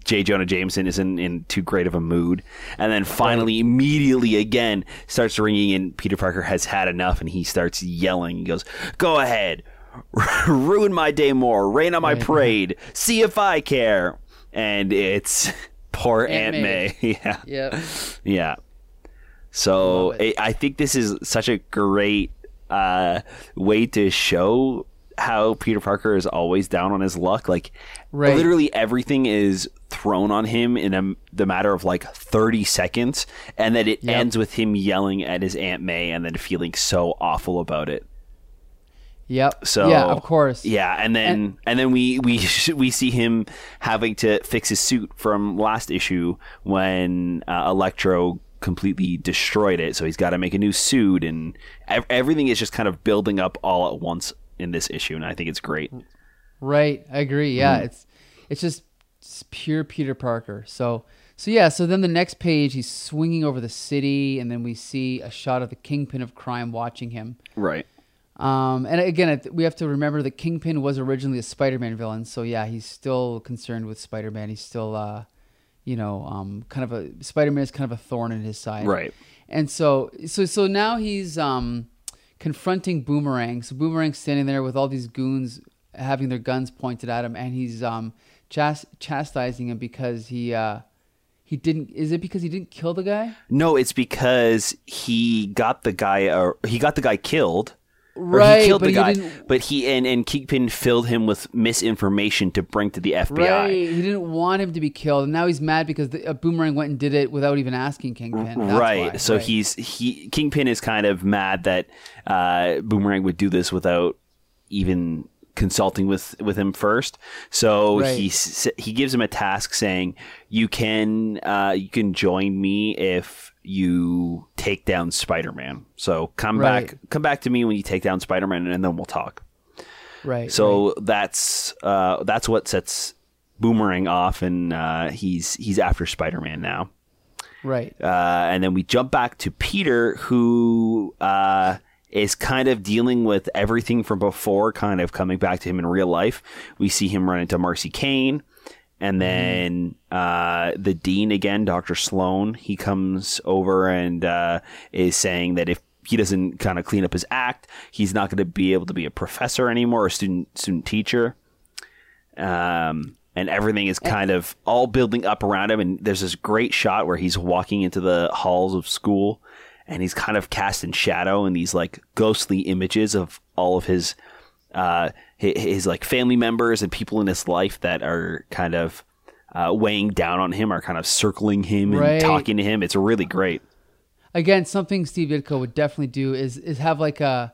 J. Jonah Jameson isn't in too great of a mood, and then finally, immediately again, starts ringing, and Peter Parker has had enough, and he starts yelling. He goes, "Go ahead." Ruin my day more. Rain on my Right. parade. See if I care. And it's poor Aunt, Aunt May. May. yeah. yep. Yeah. So it. I I think this is such a great uh, way to show how Peter Parker is always down on his luck. Like Right. literally everything is thrown on him in a, the matter of like 30 seconds and then it Yep. ends with him yelling at his Aunt May and then feeling so awful about it. Yep. So yeah, of course. Yeah, and then and, then we we we see him having to fix his suit from last issue when uh, Electro completely destroyed it. So he's got to make a new suit, and ev- everything is just kind of building up all at once in this issue, and I think it's great. Right. I agree. Yeah. Mm-hmm. It's it's just it's pure Peter Parker. So so yeah. So then the next page, he's swinging over the city, and then we see a shot of the kingpin of crime watching him. Right. Um, and again, we have to remember that Kingpin was originally a Spider-Man villain, so yeah, he's still concerned with Spider-Man. He's still, uh, you know, um, kind of a Spider-Man is kind of a thorn in his side, Right. And so, so, so now he's um, confronting Boomerang. So Boomerang's standing there with all these goons having their guns pointed at him, and he's um, chas- chastising him because he uh, he didn't. Is it because he didn't kill the guy? No, it's because he got the guy. Uh, he got the guy killed. Or Right, he killed but the he guy, didn't- but he and and Kingpin filled him with misinformation to bring to the FBI. Right. He didn't want him to be killed, and now he's mad because the, uh, Boomerang went and did it without even asking Kingpin. That's right. why. So Right. he's he Kingpin is kind of mad that uh, Boomerang would do this without even consulting with with him first. So Right. he he gives him a task saying you can uh, you can join me if you take down Spider-Man. So come Right. back come back to me when you take down Spider-Man and then we'll talk. right. So that's uh, that's what sets Boomerang off and uh, he's he's after Spider-Man now. right. Uh, and then we jump back to Peter, who uh, is kind of dealing with everything from before, kind of coming back to him in real life. We see him run into Marcy Kane, and then uh, the dean again, Doctor Sloan. He comes over and uh, is saying that if he doesn't kind of clean up his act, he's not going to be able to be a professor anymore, or student student teacher. Um, and everything is kind of all building up around him. And there's this great shot where he's walking into the halls of school, and he's kind of cast in shadow in these like ghostly images of all of his uh, his, his like family members and people in his life that are kind of uh, weighing down on him, are kind of circling him and talking to him. It's really great. Again, something Steve Ditko would definitely do is is have like a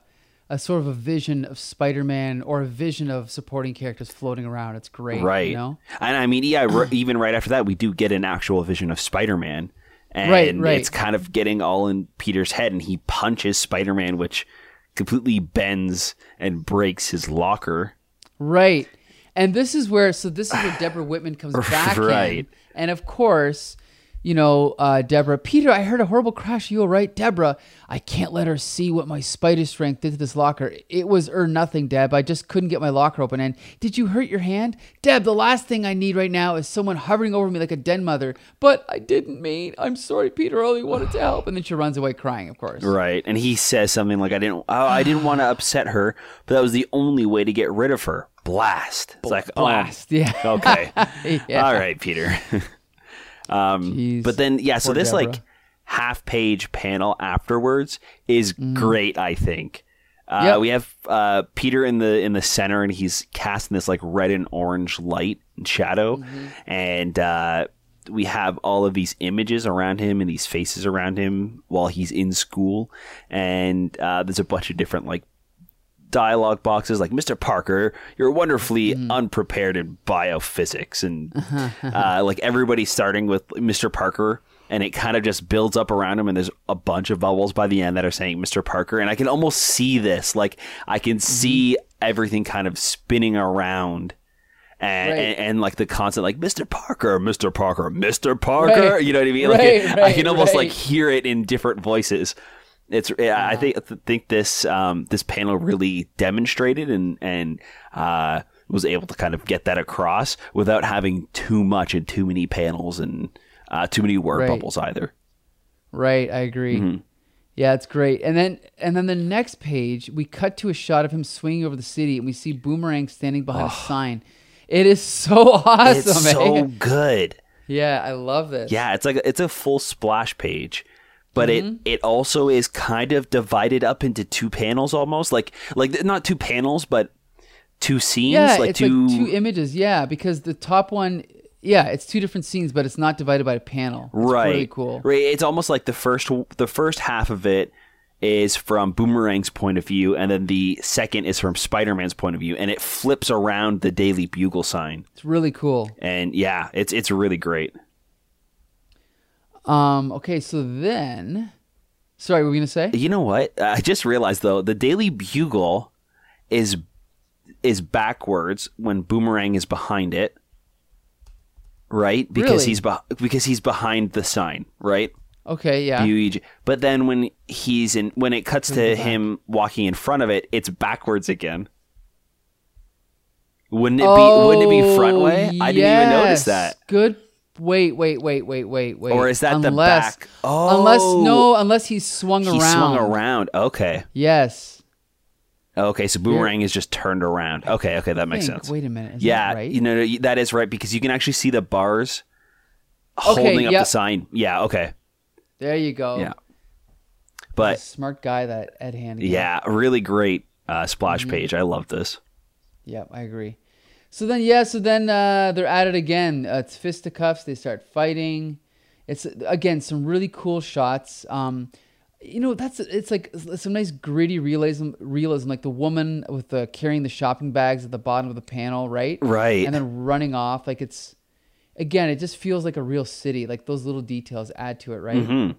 a sort of a vision of Spider-Man or a vision of supporting characters floating around. It's great, right You know, and i mean yeah even right after that we do get an actual vision of spider-man and Right, right. it's kind of getting all in peter's head and he punches spider-man which completely bends and breaks his locker right. And this is where so this is where Deborah Whitman comes back Right. in, and of course. You know, uh, Deborah, Peter, I heard a horrible crash. You all right? Deborah, I can't let her see what my spider strength did to this locker. It was or nothing, Deb. I just couldn't get my locker open. And did you hurt your hand? Deb, the last thing I need right now is someone hovering over me like a den mother. But I didn't mean. I'm sorry, Peter. I only wanted to help. And then she runs away crying, of course. right and he says something like i didn't oh, i didn't want to upset her but that was the only way to get rid of her blast it's like Blast. Yeah. oh, okay Yeah. all right peter um Jeez. but then yeah so Poor this like half page panel afterwards is great i think uh, Mm. Yep. we have uh, Peter in the in the center, and he's casting this like red and orange light and shadow, Mm-hmm. and uh, we have all of these images around him and these faces around him while he's in school, and uh, there's a bunch of different like dialogue boxes like Mr. Parker, you're wonderfully Mm-hmm. unprepared in biophysics, and uh, like everybody starting with Mr. Parker. And it kind of just builds up around him, and there's a bunch of bubbles by the end that are saying Mr. Parker. And I can almost see this. Like, I can Mm-hmm. see everything kind of spinning around and, Right. and, and like the constant like Mr. Parker, Mr. Parker, Mr. Parker. Right. You know what I mean? Like Right, it- I can almost like hear it in different voices. It's yeah, I think I think this um, this panel really demonstrated and and uh, was able to kind of get that across without having too much and too many panels and uh, too many word Right. bubbles either. Right, I agree. Mm-hmm. Yeah, it's great. And then and then the next page, we cut to a shot of him swinging over the city, and we see Boomerang standing behind a sign. It is so awesome, it's eh? so good. Yeah, I love this. Yeah, it's like a, it's a full splash page, but Mm-hmm. it it also is kind of divided up into two panels almost like like not two panels but two scenes yeah, like it's two, like two images. Yeah, because the top one, yeah, it's two different scenes, but it's not divided by a panel. It's right really cool. right it's almost like the first the first half of it is from Boomerang's point of view and then the second is from Spider-Man's point of view and it flips around the Daily Bugle sign It's really cool. and yeah it's it's really great Um. Okay, so then, sorry, what were we gonna say? You know what? I just realized though, the Daily Bugle is is backwards when Boomerang is behind it. Right? Because Really? he's beh because he's behind the sign, right? Okay, yeah. BUEG. But then when he's in when it cuts to him walking in front of it, it's backwards again. Wouldn't it be wouldn't it be front way? I didn't even notice Oh, that. Good. Wait, wait, wait, wait, wait, wait. Or is that the unless, Oh, Unless no, unless he's swung He around. swung around. Okay. Yes. Okay, so Boomerang is just turned around. Okay, okay, that makes Think. sense. Wait a minute. Is yeah, that right? you know that is right because you can actually see the bars Okay, holding up yep. the sign. Yeah, okay, there you go. yeah, but smart guy, that Ed Hannigan. yeah, really great uh, splash Mm-hmm. page. I love this. Yep, I agree. So then, yeah, so then uh, they're at it again. Uh, it's fisticuffs. They start fighting. It's again some really cool shots. Um, you know, that's it's like some nice gritty realism. Realism, like the woman with the carrying the shopping bags at the bottom of the panel, right? Right. And then running off. Like it's again, it just feels like a real city. Like those little details add to it, right? Mm-hmm.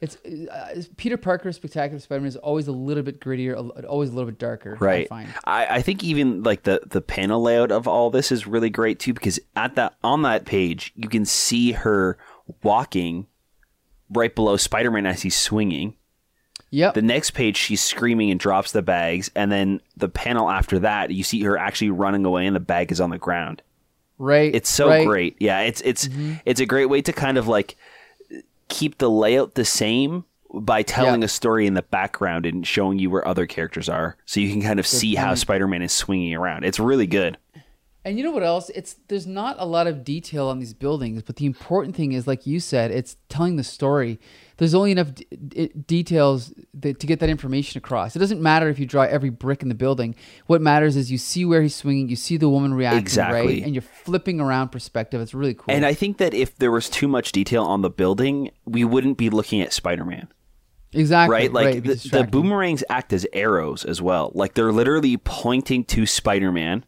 It's uh, Peter Parker's Spectacular Spider-Man is always a little bit grittier, a- always a little bit darker. I Right. find. I, I think even like the the panel layout of all this is really great too because at that on that page you can see her walking right below Spider Man as he's swinging. Yep. The next page, she's screaming and drops the bags, and then the panel after that, you see her actually running away, and the bag is on the ground. right. It's so right. Mm-hmm. great. Yeah, it's it's it's a great way to kind of like keep the layout the same by telling Yeah. a story in the background and showing you where other characters are, so you can kind of see how Spider-Man is swinging around. It's really good. And you know what else? It's there's not a lot of detail on these buildings, but the important thing is, like you said, it's telling the story. There's only enough d- d- details that, to get that information across. It doesn't matter if you draw every brick in the building. What matters is you see where he's swinging, you see the woman reacting, Exactly. right, and you're flipping around perspective. It's really cool. And I think that if there was too much detail on the building, we wouldn't be looking at Spider-Man. exactly right? Like right, the, the boomerangs act as arrows as well. Like they're literally pointing to Spider-Man.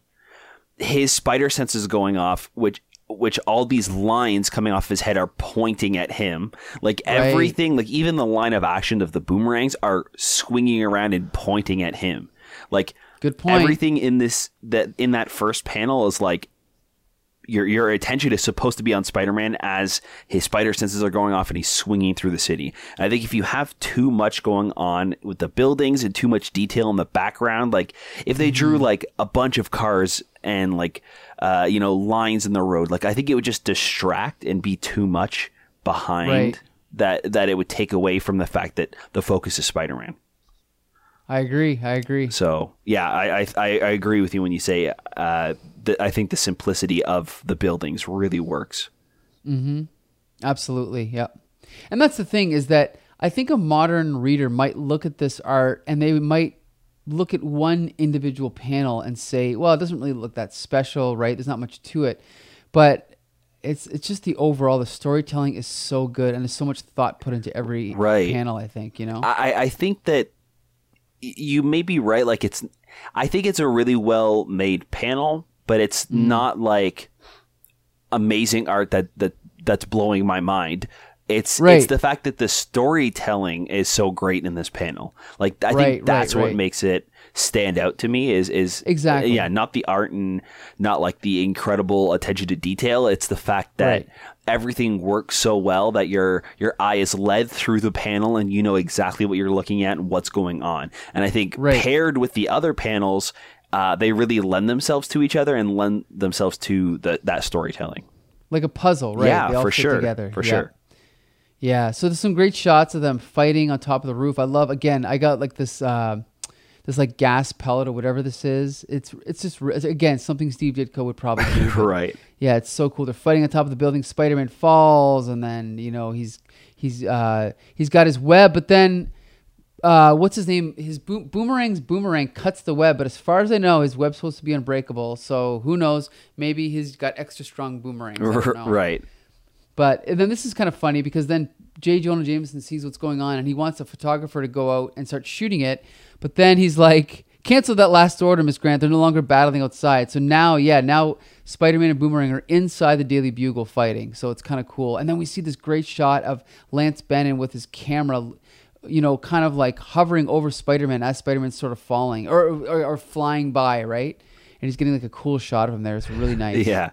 His spider sense is going off, which which all these lines coming off his head are pointing at him. Like everything, like even the line of action of the boomerangs are swinging around and pointing at him. Like Good point. Everything in this that in that first panel is like your your attention is supposed to be on Spider-Man as his spider senses are going off and he's swinging through the city. And I think if you have too much going on with the buildings and too much detail in the background, like if they drew Mm-hmm. like a bunch of cars and like uh, you know lines in the road, like I think it would just distract and be too much behind Right. that that it would take away from the fact that the focus is Spider-Man. I agree. I agree. So yeah, I I, I I agree with you when you say uh, that I think the simplicity of the buildings really works. Hmm. Absolutely. Yep. And that's the thing is that I think a modern reader might look at this art and they might look at one individual panel and say, well, it doesn't really look that special, right? There's not much to it. But it's it's just the overall the storytelling is so good and there's so much thought put into every Right. panel, I think, you know. I, I think that you may be right. Like it's, I think it's a really well made panel, but it's Mm. not like amazing art that that that's blowing my mind. It's it's the fact that the storytelling is so great in this panel. Like I Right, think that's right, what right. makes it stand out to me. Is is Exactly. yeah, not the art and not like the incredible attention to detail. It's the fact that Right. everything works so well that your your eye is led through the panel and you know exactly what you're looking at and what's going on. And I think Right. paired with the other panels, uh, they really lend themselves to each other and lend themselves to the, that storytelling. like a puzzle, right? Yeah, They all for sure. Together. For Yeah. sure. Yeah, so there's some great shots of them fighting on top of the roof. I love again. I got like this, uh, this like gas pellet or whatever this is. It's it's just it's, again something Steve Ditko would probably do. Right. Yeah, it's so cool. They're fighting on top of the building. Spider-Man falls, and then you know he's he's uh, he's got his web, but then uh, what's his name? His boom, boomerang's boomerang cuts the web, but as far as I know, his web's supposed to be unbreakable. So who knows? Maybe he's got extra strong boomerangs. I don't know. right. But then this is kind of funny because then J. Jonah Jameson sees what's going on and he wants a photographer to go out and start shooting it. But then he's like, cancel that last order, Miss Grant. They're no longer battling outside. So now, yeah, now Spider Man and Boomerang are inside the Daily Bugle fighting. So it's kind of cool. And then we see this great shot of Lance Bannon with his camera. You know, kind of like hovering over Spider Man as Spider Man's sort of falling or, or, or flying by, right? And he's getting like a cool shot of him there. It's really nice. Yeah.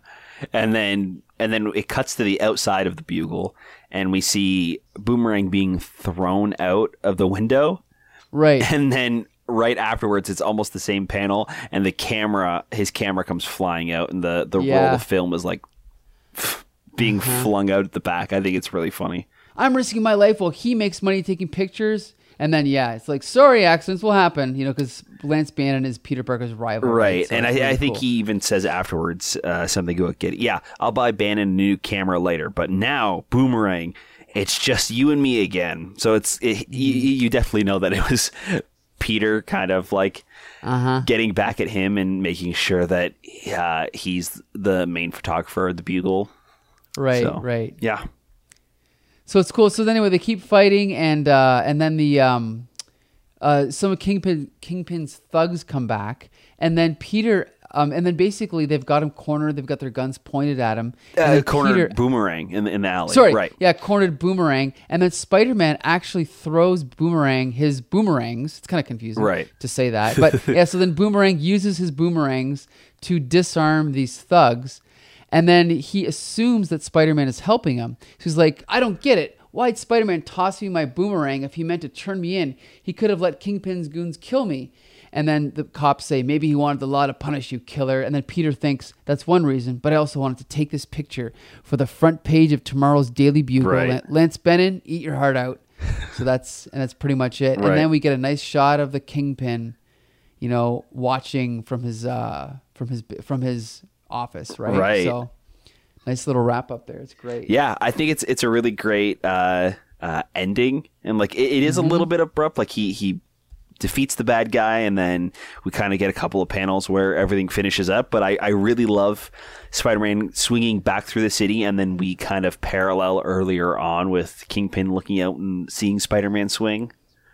And then and then it cuts to the outside of the bugle and we see Boomerang being thrown out of the window Right. and then right afterwards it's almost the same panel and the camera his camera comes flying out and the the roll Yeah. of film is like being uh-huh. flung out at the back. I think it's really funny. I'm risking my life while he makes money taking pictures. And then, yeah, it's like, sorry, accidents will happen, you know, because Lance Bannon is Peter Parker's rival. Right, So and I, I think cool. he even says afterwards uh, something about get yeah, I'll buy Bannon a new camera later, but now Boomerang, it's just you and me again. So it's it, you, you definitely know that it was Peter kind of like Uh-huh. getting back at him and making sure that uh, he's the main photographer of the Bugle. Right, So, right. Yeah, So it's cool. So then anyway, they keep fighting, and uh, and then the um, uh, some of Kingpin Kingpin's thugs come back, and then Peter, um, and then basically they've got him cornered. They've got their guns pointed at him. uh, cornered Peter- Boomerang in the, in the alley. Sorry, right. Yeah, cornered boomerang, and then Spider Man actually throws boomerang his boomerangs. It's kind of confusing, Right. to say that, but yeah. So then boomerang uses his boomerangs to disarm these thugs, and then he assumes that Spider Man is helping him. So he's like, "I don't get it. Why'd Spider Man toss me my boomerang if he meant to turn me in? He could have let Kingpin's goons kill me. And then the cops say, maybe he wanted the law to punish you, killer. And then Peter thinks, that's one reason, but I also wanted to take this picture for the front page of tomorrow's Daily Bugle. Right. Lance Bannon, eat your heart out. so that's and that's pretty much it. Right. And then we get a nice shot of the Kingpin, you know, watching from his uh from his from his office, right? Right. So nice little wrap up there. It's great. Yeah, I think it's it's a really great uh, uh, ending, and like it, it is Mm-hmm. a little bit abrupt. Like he he defeats the bad guy, and then we kind of get a couple of panels where everything finishes up. But I, I really love Spider-Man swinging back through the city, and then we kind of parallel earlier on with Kingpin looking out and seeing Spider-Man swing.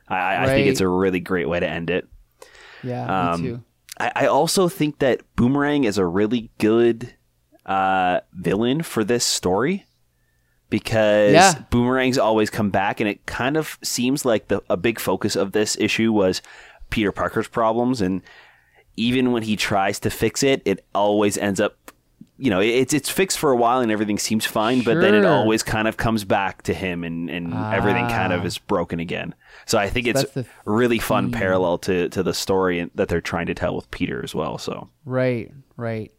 I, I I think it's a really great way to end it. Yeah, Um, me too. I, I also think that Boomerang is a really good uh, villain for this story because Yeah. Boomerangs always come back, and it kind of seems like the a big focus of this issue was Peter Parker's problems, and even when he tries to fix it, it always ends up. You know, it's it's fixed for a while and everything seems fine, but then it always kind of comes back to him and, and everything kind of Ah. is broken again. So I think it's the a really fun theme. parallel to, to the story that they're trying to tell with Peter as well. So Right, right.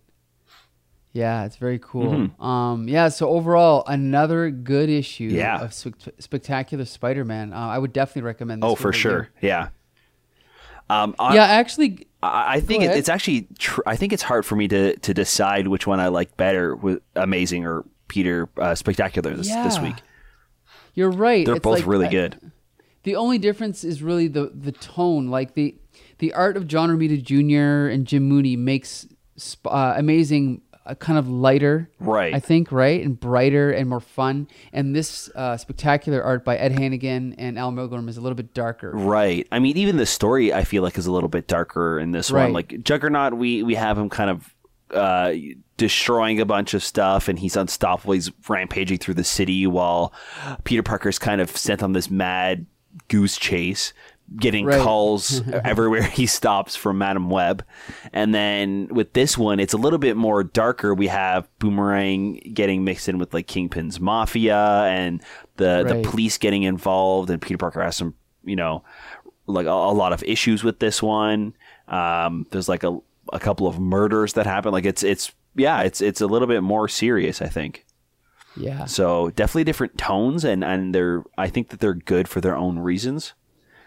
Yeah, it's very cool. Mm-hmm. Um, yeah. So overall, another good issue Yeah. of Spec- Spectacular Spider-Man. Uh, I would definitely recommend. This oh, for sure, yeah. Um, I, Yeah, actually, I, think it, it's actually tr- I think it's hard for me to to decide which one I like better with Amazing or Peter uh, Spectacular this, this week. you're right. They're It's both like- really I- good. The only difference is really the the tone. Like the the art of John Romita Jr. and Jim Mooney makes sp- uh, amazing uh, kind of lighter, Right. I think, right, and brighter and more fun. And this uh, spectacular art by Ed Hannigan and Al Milgrom is a little bit darker. Right. I mean, even the story I feel like is a little bit darker in this Right. one. Like Juggernaut, we we have him kind of uh, destroying a bunch of stuff, and he's unstoppable. He's rampaging through the city while Peter Parker's kind of sent on this mad goose chase. Getting Right. calls everywhere he stops from Madame Web. And then with this one, it's a little bit more darker. We have Boomerang getting mixed in with like Kingpin's Mafia and the, Right. the police getting involved, and Peter Parker has some, you know, like a, a lot of issues with this one. Um, there's like a, a couple of murders that happen. Like it's it's yeah, it's it's a little bit more serious, I think. Yeah. So definitely different tones, and and they're I think that they're good for their own reasons.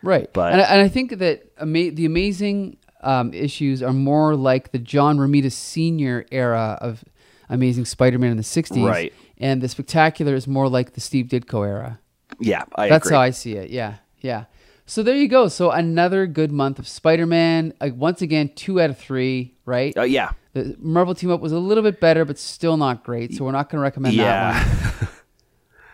Right. But- and, I, and I think that ama- the amazing um, issues are more like the John Romita Sr. era of Amazing Spider-Man in the 60s. Right. And the Spectacular is more like the Steve Ditko era. Yeah, I That's agree. how I see it. Yeah. Yeah. So there you go. So another good month of Spider-Man. Uh, once again, two out of three, right? Uh, yeah, The Marvel team up was a little bit better, but still not great. So we're not going to recommend that one.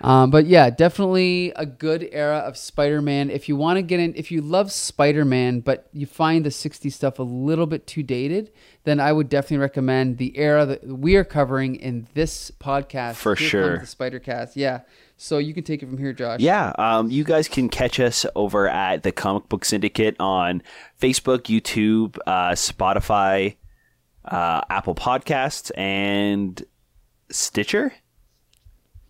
Um, but yeah, definitely a good era of Spider-Man. If you want to get in, if you love Spider-Man, but you find the '60s stuff a little bit too dated, then I would definitely recommend the era that we are covering in this podcast. For Here sure. the Spider Cast. Yeah, so you can take it from here, Josh. yeah. Um, you guys can catch us over at the Comic Book Syndicate on Facebook, YouTube, uh, Spotify, uh, Apple Podcasts, and Stitcher.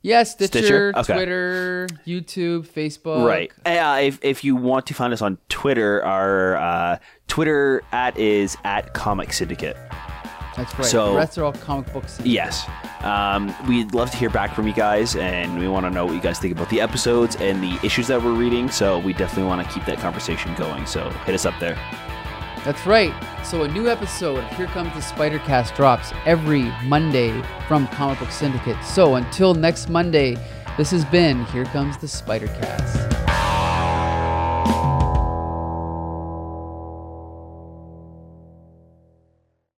Yeah, Stitcher, Stitcher? Okay. Twitter, YouTube, Facebook. Right. Uh, if, if you want to find us on Twitter, our uh, Twitter at is at Comic Syndicate. That's right. So- the rest are all comic books. Yes. Um, we'd love to hear back from you guys, and we want to know what you guys think about the episodes and the issues that we're reading. So we definitely want to keep that conversation going. So hit us up there. That's right. So a new episode of Here Comes the Spider Cast drops every Monday from Comic Book Syndicate. So until next Monday, this has been Here Comes the Spider Cast.